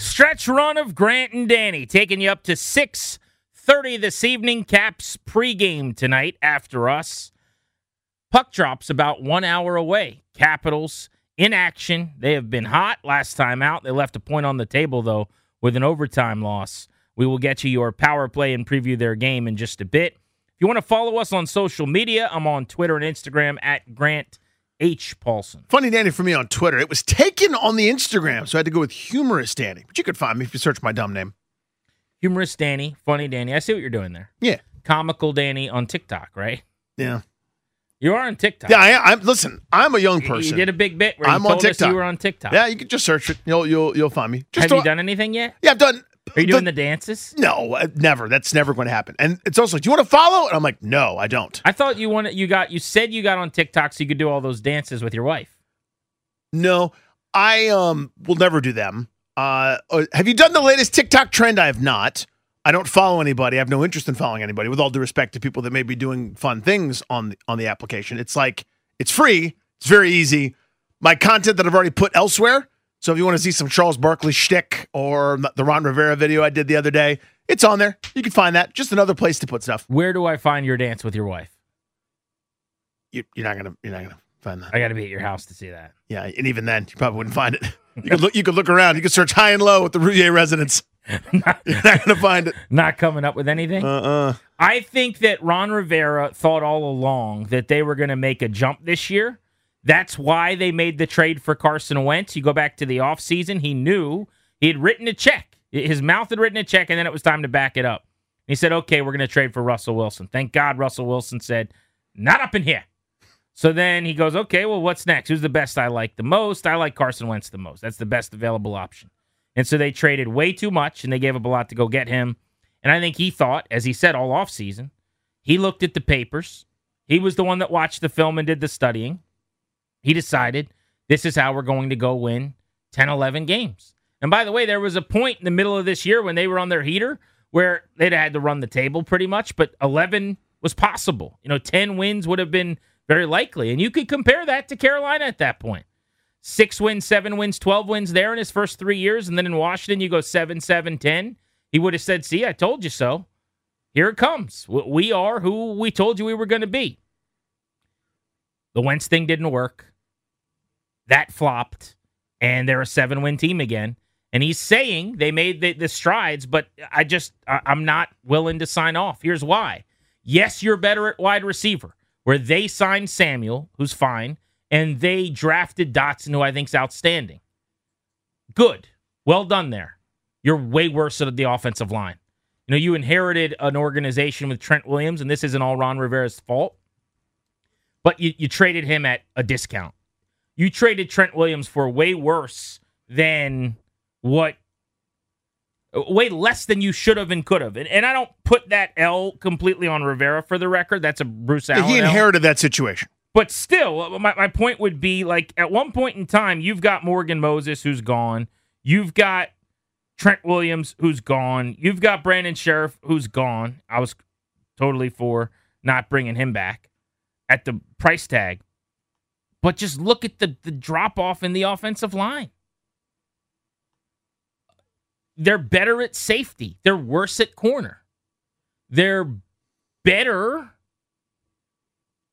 Stretch run of Grant and Danny taking you up to 6.30 this evening. Caps pregame tonight after us. Puck drops about one hour away. Capitals in action. They have been hot last time out. They left a point on the table, though, with an overtime loss. We will get you your power play and preview their game in just a bit. If you want to follow us on social media, I'm on Twitter and Instagram at Grant H. Paulsen. Funny Danny for me on Twitter. It was taken on the Instagram, so I had to go with humorous Danny. But you could find me if you search my dumb name. Humorous Danny, funny Danny. I see what you're doing there. Yeah. Comical Danny on TikTok, right? Yeah. You are on TikTok. Yeah, I, am Listen, I'm a young person. You did a big bit where I'm on TikTok. you were on TikTok. Yeah, you can just search it. You'll you'll you'll find me. Just Have you done anything yet? Yeah, I've done. Are you doing done- the dances? No, uh, never. That's never going to happen. And it's also, do you want to follow? And I'm like, no, I don't. I thought you wanted you got you said you got on TikTok so you could do all those dances with your wife. No, I um will never do them. Uh, uh, have you done the latest TikTok trend? I have not. I don't follow anybody. I have no interest in following anybody. With all due respect to people that may be doing fun things on the, on the application, it's like it's free. It's very easy. My content that I've already put elsewhere. So if you want to see some Charles Barkley shtick or the Ron Rivera video I did the other day, it's on there. You can find that. Just another place to put stuff. Where do I find your dance with your wife? You, you're not gonna you're not gonna find that. I got to be at your house to see that. Yeah, and even then, you probably wouldn't find it. You could look. You could look around. You could search high and low with the Rouhier residence. not, You're not gonna find it. not coming up with anything. Uh uh I think that Ron Rivera thought all along that they were going to make a jump this year. That's why they made the trade for Carson Wentz. You go back to the offseason, he knew he had written a check. His mouth had written a check, and then it was time to back it up. He said, okay, we're going to trade for Russell Wilson. Thank God Russell Wilson said, not up in here. So then he goes, okay, well, what's next? Who's the best I like the most? I like Carson Wentz the most. That's the best available option. And so they traded way too much and they gave up a lot to go get him. And I think he thought, as he said all offseason, he looked at the papers. He was the one that watched the film and did the studying. He decided this is how we're going to go win 10, 11 games. And by the way, there was a point in the middle of this year when they were on their heater where they'd had to run the table pretty much, but 11 was possible. You know, 10 wins would have been very likely. And you could compare that to Carolina at that point. Six wins, seven wins, 12 wins there in his first three years. And then in Washington, you go 7, 7, 10. He would have said, See, I told you so. Here it comes. We are who we told you we were going to be. The Wentz thing didn't work. That flopped. And they're a seven win team again. And he's saying they made the, the strides, but I just, I, I'm not willing to sign off. Here's why. Yes, you're better at wide receiver, where they signed Samuel, who's fine, and they drafted Dotson, who I think's outstanding. Good. Well done there. You're way worse at the offensive line. You know, you inherited an organization with Trent Williams, and this isn't all Ron Rivera's fault, but you, you traded him at a discount. You traded Trent Williams for way worse than what, way less than you should have and could have. And, and I don't put that L completely on Rivera for the record. That's a Bruce Allen. he L. inherited that situation. But still, my, my point would be like at one point in time, you've got Morgan Moses who's gone. You've got Trent Williams who's gone. You've got Brandon Scherff who's gone. I was totally for not bringing him back at the price tag. But just look at the, the drop off in the offensive line. They're better at safety. They're worse at corner. They're better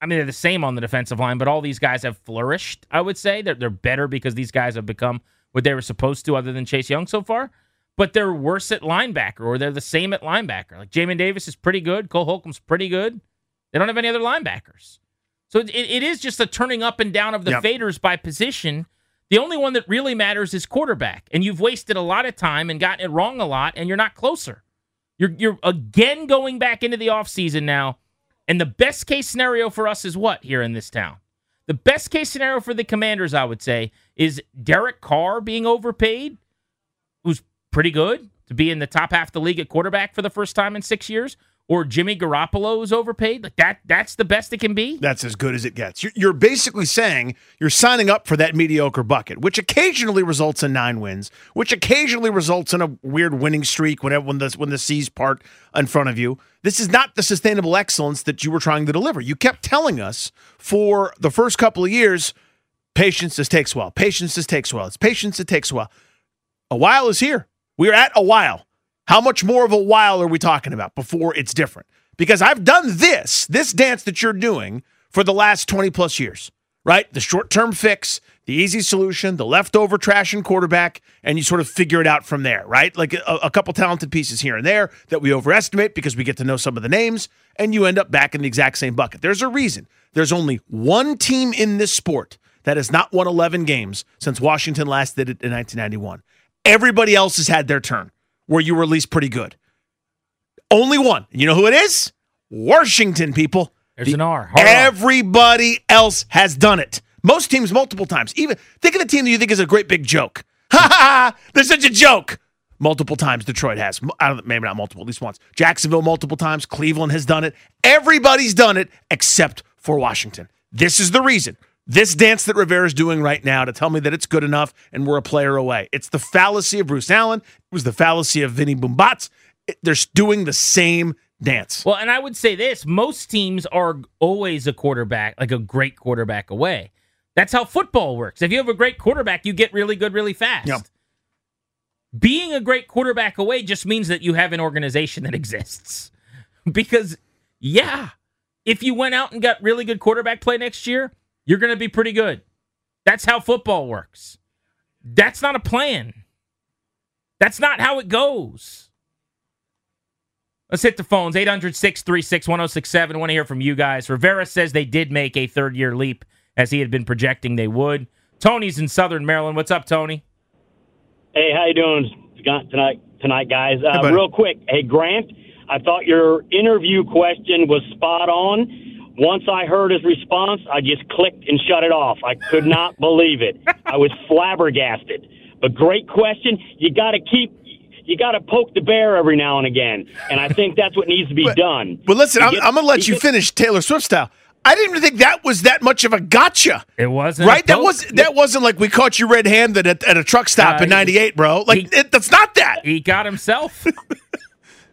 I mean, they're the same on the defensive line, but all these guys have flourished, I would say. They're, they're better because these guys have become what they were supposed to, other than Chase Young so far. But they're worse at linebacker, or they're the same at linebacker. Like Jamin Davis is pretty good. Cole Holcomb's pretty good. They don't have any other linebackers. So it, it is just a turning up and down of the Yep. faders by position. The only one that really matters is quarterback. And you've wasted a lot of time and gotten it wrong a lot, and you're not closer. You're, you're again going back into the offseason now. And the best case scenario for us is what here in this town? The best case scenario for the commanders, I would say, is Derek Carr being overpaid, who's pretty good, to be in the top half of the league at quarterback for the first time in six years? Or Jimmy Garoppolo is overpaid? Like that that's the best it can be? That's as good as it gets. You're, you're basically saying you're signing up for that mediocre bucket, which occasionally results in nine wins, which occasionally results in a weird winning streak whenever when the when the C's part in front of you. This is not the sustainable excellence that you were trying to deliver. You kept telling us for the first couple of years, patience just takes while. Patience just takes while. It's patience it takes a while. A while is here. We're at a while. How much more of a while are we talking about before it's different? Because I've done this, this dance that you're doing for the last 20 plus years, right? The short term fix, the easy solution, the leftover trash and quarterback, and you sort of figure it out from there, right? Like a, a couple talented pieces here and there that we overestimate because we get to know some of the names, and you end up back in the exact same bucket. There's a reason. There's only one team in this sport that has not won 11 games since Washington last did it in 1991. Everybody else has had their turn where you were at least pretty good. Only one. You know who it is? Washington, people. There's an R. Hard R. Everybody else has done it. Most teams multiple times. Even think of the team that you think is a great big joke. Ha ha ha! They're such a joke. Multiple times Detroit has. I don't, maybe not multiple, at least once. Jacksonville multiple times. Cleveland has done it. Everybody's done it except for Washington. This is the reason. This dance that Rivera's doing right now to tell me that it's good enough and we're a player away. It's the fallacy of Bruce Allen. It was the fallacy of Vinny Bumbats. They're doing the same dance. Well, and I would say this most teams are always a quarterback, like a great quarterback away. That's how football works. If you have a great quarterback, you get really good really fast. Yep. Being a great quarterback away just means that you have an organization that exists. Because, yeah, if you went out and got really good quarterback play next year, you're going to be pretty good. That's how football works. That's not a plan. That's not how it goes. Let's hit the phones 800 636 1067. I want to hear from you guys. Rivera says they did make a third year leap as he had been projecting they would. Tony's in Southern Maryland. What's up, Tony? Hey, how you doing tonight, tonight, guys? Uh, buddy. real quick, hey Grant, I thought your interview question was spot on. Once I heard his response, I just clicked and shut it off. I could not believe it. I was flabbergasted. But great question. You got to keep. You got to poke the bear every now and again, and I think that's what needs to be But- done. But listen, You I'm, I'm going to let you get- finish Taylor Swift style. I didn't even think that was that much of a gotcha. It wasn't. Right? That was that wasn't like we caught you red-handed at, at a truck stop Uh, in '98, bro. Like he- it, that's not that. He got himself.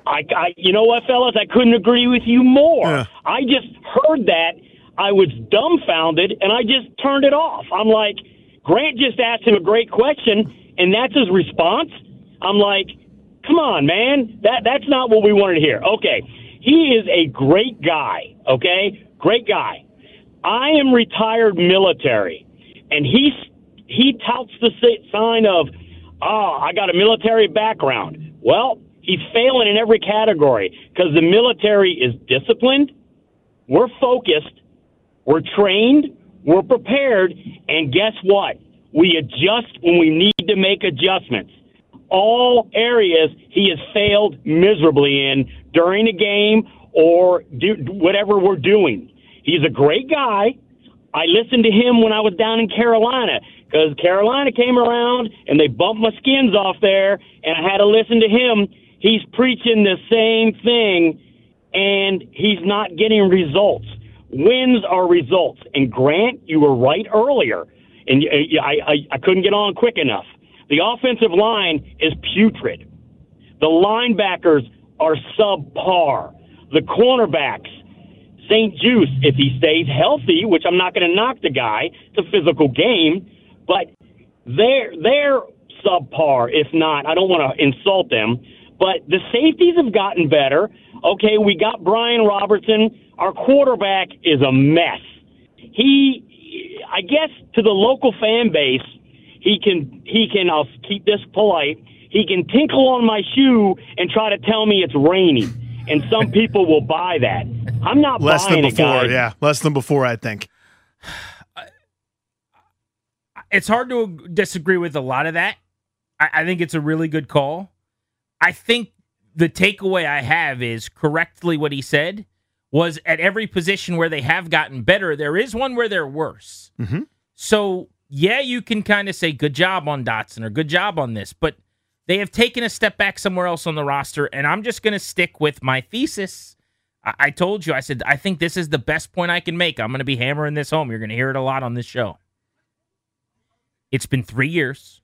I, I, you know what, fellas? I couldn't agree with you more. Yeah. I just heard that. I was dumbfounded, and I just turned it off. I'm like, Grant just asked him a great question, and that's his response. I'm like, come on, man. That that's not what we wanted to hear. Okay, he is a great guy. Okay, great guy. I am retired military, and he's he touts the si- sign of, oh, I got a military background. Well, he's failing in every category because the military is disciplined, we're focused, we're trained, we're prepared, and guess what? We adjust when we need to make adjustments. All areas he has failed miserably in during a game or do whatever we're doing. He's a great guy. I listened to him when I was down in Carolina because Carolina came around and they bumped my skins off there, and I had to listen to him. He's preaching the same thing, and he's not getting results. Wins are results. And Grant, you were right earlier, and uh, I, I, I couldn't get on quick enough. The offensive line is putrid. The linebackers are subpar. The cornerbacks, St-Juste, if he stays healthy, which I'm not going to knock the guy, it's a physical game, but they're they're subpar. If not, I don't want to insult them, but the safeties have gotten better. Okay, we got Brian Robertson. Our quarterback is a mess. He, I guess, to the local fan base, he can he can. I'll keep this polite. He can tinkle on my shoe and try to tell me it's raining, and some people will buy that. I'm not Less buying than before, guys. yeah. Less than before, I think. it's hard to disagree with a lot of that. I, I think it's a really good call. I think the takeaway I have is correctly what he said was at every position where they have gotten better, there is one where they're worse. Mhm. So yeah, you can kind of say good job on Dotson or good job on this, but They have taken a step back somewhere else on the roster, and I'm just going to stick with my thesis. I-, I told you, I said, I think this is the best point I can make. I'm going to be hammering this home. You're going to hear it a lot on this show. It's been three years.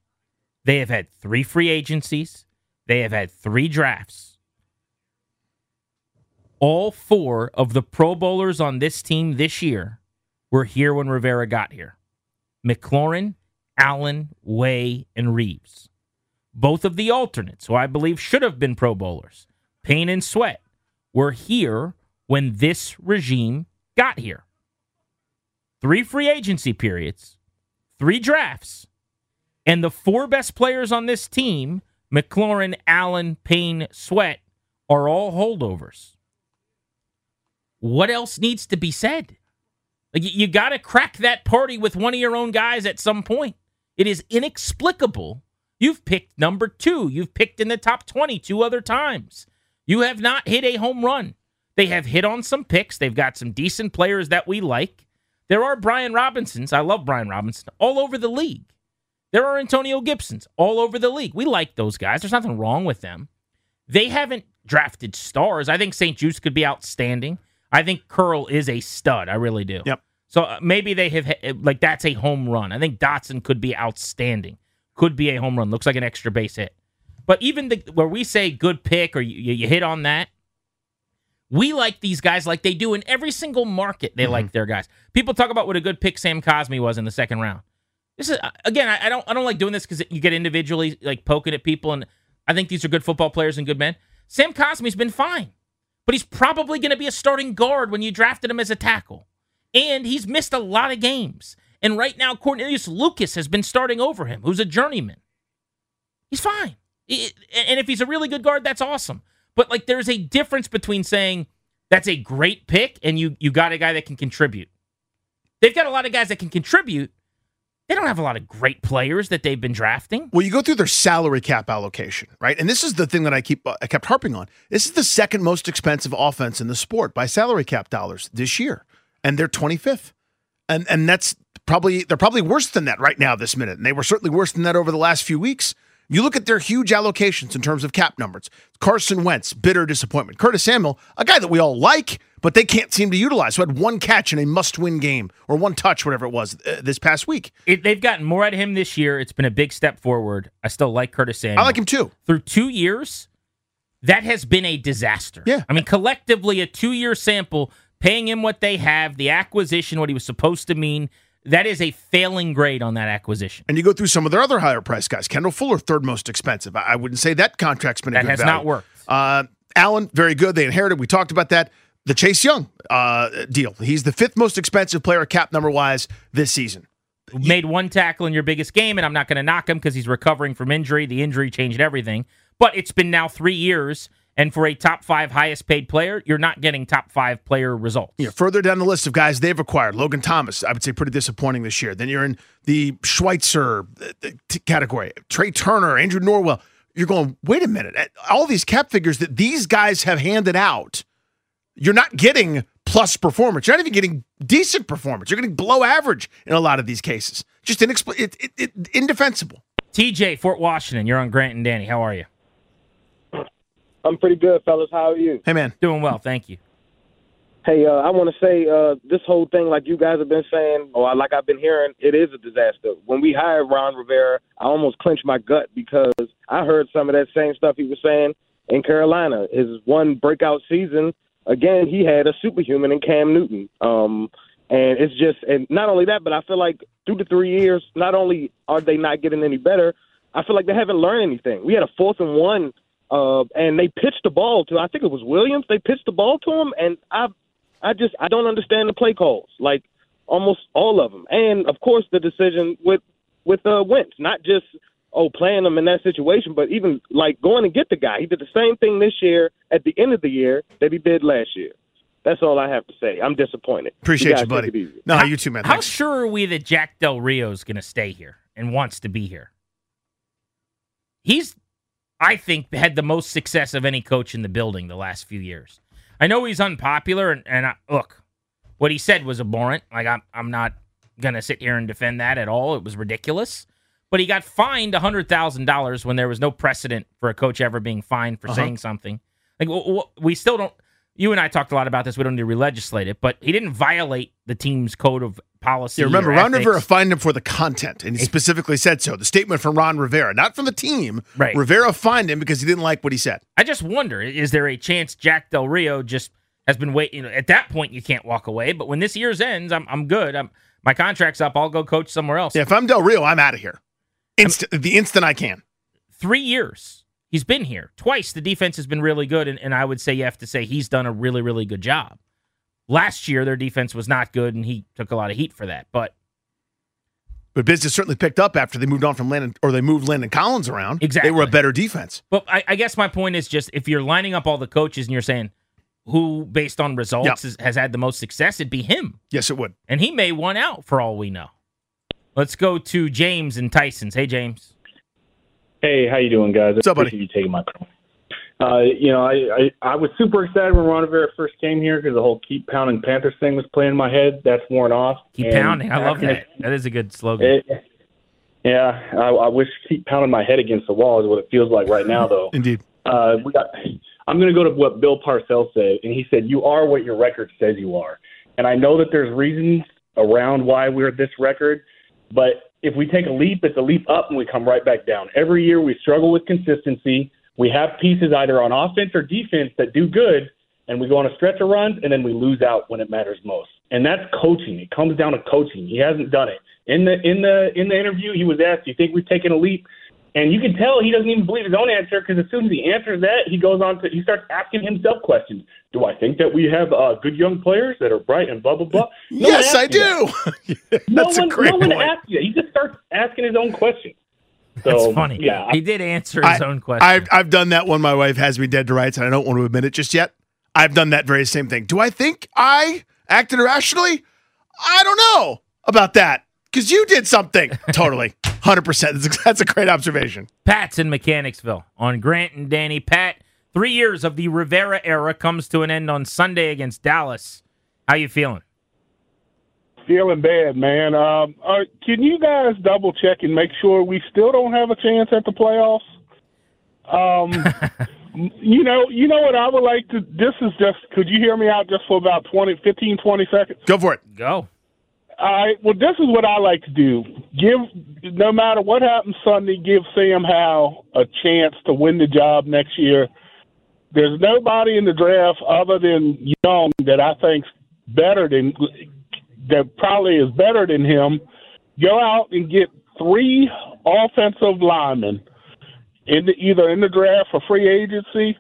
They have had three free agencies, they have had three drafts. All four of the Pro Bowlers on this team this year were here when Rivera got here McLaurin, Allen, Way, and Reaves. Both of the alternates, who I believe should have been Pro Bowlers, Payne and Sweat, were here when this regime got here. Three free agency periods, three drafts, and the four best players on this team, McLaurin, Allen, Payne, Sweat, are all holdovers. What else needs to be said? Like you got to crack that party with one of your own guys at some point. It is inexplicable. You've picked number two. You've picked in the top 20 two other times. You have not hit a home run. They have hit on some picks. They've got some decent players that we like. There are Brian Robinsons. I love Brian Robinson all over the league. There are Antonio Gibsons all over the league. We like those guys. There's nothing wrong with them. They haven't drafted stars. I think St-Juste could be outstanding. I think Curl is a stud. I really do. Yep. So uh, maybe they have like that's a home run. I think Dotson could be outstanding. Could be a home run. Looks like an extra base hit. But even the, where we say good pick or you, you hit on that, we like these guys like they do in every single market. They mm-hmm. like their guys. People talk about what a good pick Sam Cosmi was in the second round. This is uh, again, I, I don't I don't like doing this because you get individually like poking at people, and I think these are good football players and good men. Sam Cosmi's been fine but he's probably going to be a starting guard when you drafted him as a tackle. And he's missed a lot of games. And right now, Cornelius Lucas has been starting over him, who's a journeyman. He's fine. And if he's a really good guard, that's awesome. But like, there's a difference between saying that's a great pick and you you got a guy that can contribute. They've got a lot of guys that can contribute, they don't have a lot of great players that they've been drafting. Well, you go through their salary cap allocation, right? And this is the thing that I keep I kept harping on. This is the second most expensive offense in the sport by salary cap dollars this year, and they're 25th. And and that's probably they're probably worse than that right now this minute. And they were certainly worse than that over the last few weeks. You look at their huge allocations in terms of cap numbers. Carson Wentz, bitter disappointment. Curtis Samuel, a guy that we all like, but they can't seem to utilize. Who had one catch in a must-win game or one touch, whatever it was, uh, this past week. It, they've gotten more out of him this year. It's been a big step forward. I still like Curtis Samuel. I like him too. Through two years, that has been a disaster. Yeah, I mean, collectively, a two-year sample, paying him what they have, the acquisition, what he was supposed to mean. That is a failing grade on that acquisition. And you go through some of their other higher price guys. Kendall Fuller, third most expensive. I wouldn't say that contract's been a that good has value. not worked. Uh, Allen, very good. They inherited. We talked about that the Chase Young uh, deal. He's the fifth most expensive player cap number wise this season. Made one tackle in your biggest game, and I'm not going to knock him because he's recovering from injury. The injury changed everything. But it's been now three years, and for a top five highest paid player, you're not getting top five player results. Yeah, further down the list of guys they've acquired, Logan Thomas, I would say pretty disappointing this year. Then you're in the Schweitzer uh, category, Trai Turner, Andrew Norwell. You're going, wait a minute. All these cap figures that these guys have handed out you're not getting plus performance. You're not even getting decent performance. You're getting below average in a lot of these cases. Just inexpl- it, it, it, indefensible. TJ, Fort Washington, you're on Grant and Danny. How are you? I'm pretty good, fellas. How are you? Hey, man. Doing well, thank you. Hey, uh, I want to say uh, this whole thing, like you guys have been saying, or like I've been hearing, it is a disaster. When we hired Ron Rivera, I almost clenched my gut because I heard some of that same stuff he was saying in Carolina. His one breakout season again, he had a superhuman in Cam Newton. Um, and it's just, and not only that, but I feel like through the three years, not only are they not getting any better, I feel like they haven't learned anything. We had a fourth and one, uh, and they pitched the ball to, I think it was Williams. They pitched the ball to him, and I, I just, I don't understand the play calls, like almost all of them. And of course, the decision with, with uh, Wentz, not just oh, playing him in that situation, but even like going and get the guy. He did the same thing this year at the end of the year that he did last year. That's all I have to say. I'm disappointed. Appreciate you, you buddy. No, how, you too, man. How sure are we that Jack Del Rio is going to stay here and wants to be here? He's, I think, had the most success of any coach in the building the last few years. I know he's unpopular, and, and I, look, what he said was abhorrent. Like I'm, I'm not going to sit here and defend that at all. It was ridiculous. But he got fined $100,000 when there was no precedent for a coach ever being fined for Uh-huh. saying something. Like, we still don't, you and I talked a lot about this. We don't need to re-legislate it, but he didn't violate the team's code of policy. Yeah, remember, Ron. Rivera fined him for the content, and he specifically said so. The statement from Ron Rivera, not from the team. Right. Rivera fined him because he didn't like what he said. I just wonder: is there a chance Jack Del Rio just has been waiting? You know, at that point, you can't walk away. But when this year's ends, I'm I'm good. I'm my contract's up. I'll go coach somewhere else. Yeah, if I'm Del Rio, I'm out of here. Instant, the instant I can. Three years he's been here twice. The defense has been really good, and, and I would say you have to say he's done a really really good job. Last year, their defense was not good, and he took a lot of heat for that. But But business certainly picked up after they moved on from Landon, or they moved Landon Collins around. Exactly. They were a better defense. But I, I guess my point is just if you're lining up all the coaches and you're saying who, based on results, Yeah. is, has had the most success, it'd be him. Yes, it would. And he may one out for all we know. Let's go to James and Tyson's. Hey, James. Hey, how you doing, guys? What's up, buddy? Appreciate you taking my call. Uh, you know, I, I I was super excited when Ron Rivera first came here because the whole "Keep Pounding Panthers" thing was playing in my head. That's worn off. Keep And pounding. I love that. That is a good slogan. It, yeah, I, I wish "Keep Pounding My Head Against the Wall" is what it feels like right now, though. Indeed. Uh, we got, I'm going to go to what Bill Parcells said, and he said, "You are what your record says you are." And I know that there's reasons around why we're at this record, but if we take a leap, it's a leap up, and we come right back down. Every year we struggle with consistency. We have pieces either on offense or defense that do good, and we go on a stretch of runs, and then we lose out when it matters most. And that's coaching. It comes down to coaching. He hasn't done it. In the in the in the interview, he was asked, "Do you think we've taken a leap?" And you can tell he doesn't even believe his own answer because as soon as he answers that, he goes on to he starts asking himself questions. Do I think that we have uh, good young players that are bright and blah blah blah? No yes, I asked you do. No That's one, a great no one point. asked you. He just starts asking his own questions. So, That's funny. Yeah, He did answer his I- own question. I've, I've done that when my wife has me dead to rights, and I don't want to admit it just yet. I've done that very same thing. Do I think I acted irrationally? I don't know about that because you did something. totally. 100%. That's, that's a great observation. Pat's in Mechanicsville on Grant and Danny. Pat, three years of the Rivera era comes to an end on Sunday against Dallas. How you feeling? Feeling bad, man. Um, uh, can you guys double check and make sure we still don't have a chance at the playoffs? Um, you know, you know what I would like to. This is just. Could you hear me out just for about 20, 15, 20 seconds? Go for it. Go. All right. Well, this is what I like to do. Give no matter what happens Sunday, give Sam Howell a chance to win the job next year. There's nobody in the draft other than Young that I think's better than that probably is better than him. Go out and get three offensive linemen in the, either in the draft for free agency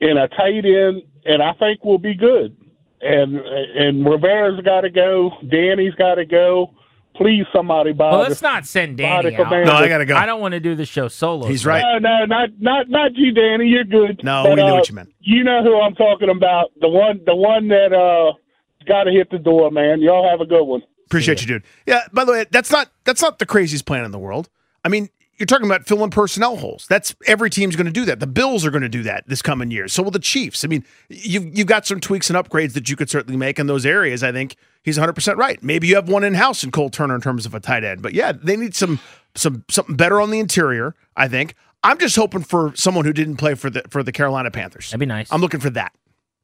and a tight end, and I think we'll be good and and Rivera's got to go. Danny's got to go. Please, somebody buy. Well, let's not send Danny out. commander. No, I got to go. I don't want to do the show solo. He's right. No, no, not not not you, Danny. You're good. No, But, we knew uh, what you meant. You know who I'm talking about. The one, the one that uh got to hit the door, man. Y'all have a good one. Appreciate you, dude. Yeah. By the way, that's not that's not the craziest plan in the world. I mean, you're talking about filling personnel holes. That's every team's going to do that. The Bills are going to do that this coming year. So will the Chiefs. I mean, you've you've got some tweaks and upgrades that you could certainly make in those areas. I think he's 100 percent right. Maybe you have one in house in Cole Turner in terms of a tight end, but yeah, they need some some something better on the interior. I think. I'm just hoping for someone who didn't play for the for the Carolina Panthers. That'd be nice. I'm looking for that.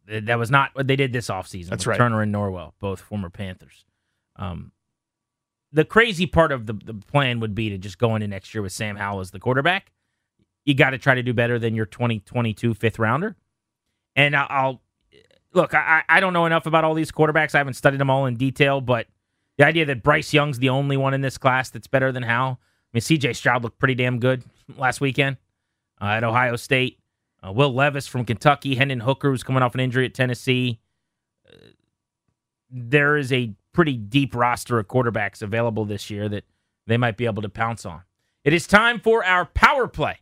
That was not what they did this offseason. That's right. Turner and Norwell, both former Panthers. Um, the crazy part of the, the plan would be to just go into next year with Sam Howell as the quarterback. You got to try to do better than your 2022 fifth rounder. And I- I'll look, I, I don't know enough about all these quarterbacks. I haven't studied them all in detail, but the idea that Bryce Young's the only one in this class that's better than Howell. I mean, CJ Stroud looked pretty damn good last weekend uh, at Ohio State. Uh, Will Levis from Kentucky, Hendon Hooker, who's coming off an injury at Tennessee. Uh, there is a pretty deep roster of quarterbacks available this year that they might be able to pounce on. It is time for our power play.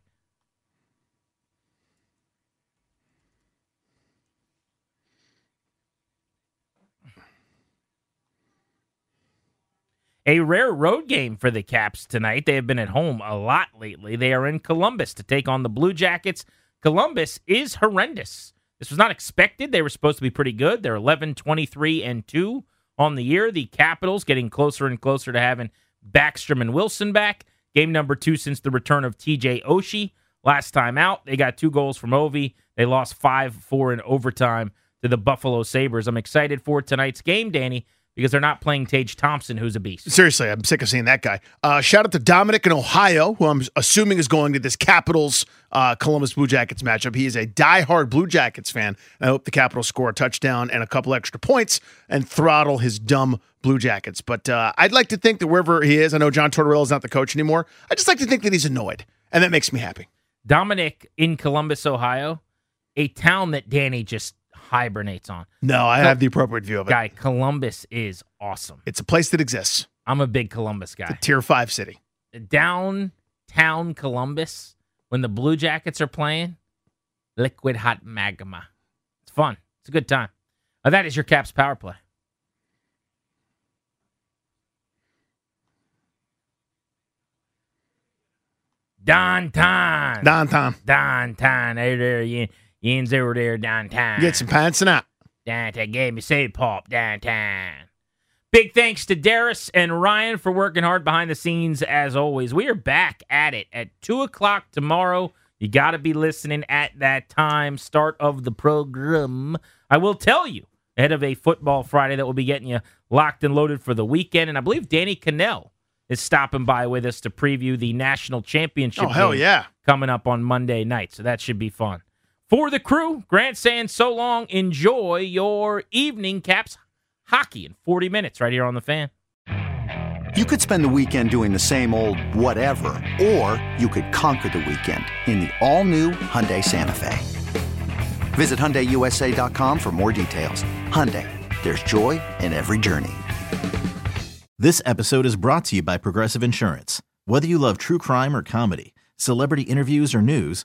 A rare road game for the Caps tonight. They have been at home a lot lately. They are in Columbus to take on the Blue Jackets. Columbus is horrendous. This was not expected. They were supposed to be pretty good. They're 11, 23, and 2 on the year. The Capitals getting closer and closer to having Backstrom and Wilson back. Game number two since the return of TJ Oshie. Last time out, they got two goals from Ovi. They lost 5 4 in overtime to the Buffalo Sabres. I'm excited for tonight's game, Danny, because they're not playing Tage Thompson, who's a beast. Seriously, I'm sick of seeing that guy. Uh, shout out to Dominic in Ohio, who I'm assuming is going to this Capitals uh, Columbus Blue Jackets matchup. He is a diehard Blue Jackets fan. I hope the Capitals score a touchdown and a couple extra points and throttle his dumb Blue Jackets. But uh, I'd like to think that wherever he is, I know John Tortorella is not the coach anymore. I just like to think that he's annoyed, and that makes me happy. Dominic in Columbus, Ohio, a town that Danny just hibernates on. No, I have the appropriate view of it. Guy, Columbus is awesome. It's a place that exists. I'm a big Columbus guy. It's a tier five city. Downtown Columbus, when the Blue Jackets are playing, liquid hot magma. It's fun. It's a good time. Uh, that is your Caps power play. Don Don Don Downtown. Downtown. Downtown. Hey there, you, yins over there downtown. Get some pants and out. Downtown. Gave me say pop downtown. Big thanks to Darius and Ryan for working hard behind the scenes as always. We are back at it at 2 o'clock tomorrow. You got to be listening at that time, start of the program. I will tell you ahead of a football Friday that will be getting you locked and loaded for the weekend. And I believe Danny Kanell is stopping by with us to preview the national championship. Oh, hell game yeah. Coming up on Monday night. So that should be fun. For the crew, Grant saying so long. Enjoy your evening caps hockey in 40 minutes right here on the fan. You could spend the weekend doing the same old whatever, or you could conquer the weekend in the all-new Hyundai Santa Fe. Visit HyundaiUSA.com for more details. Hyundai, there's joy in every journey. This episode is brought to you by Progressive Insurance. Whether you love true crime or comedy, celebrity interviews or news,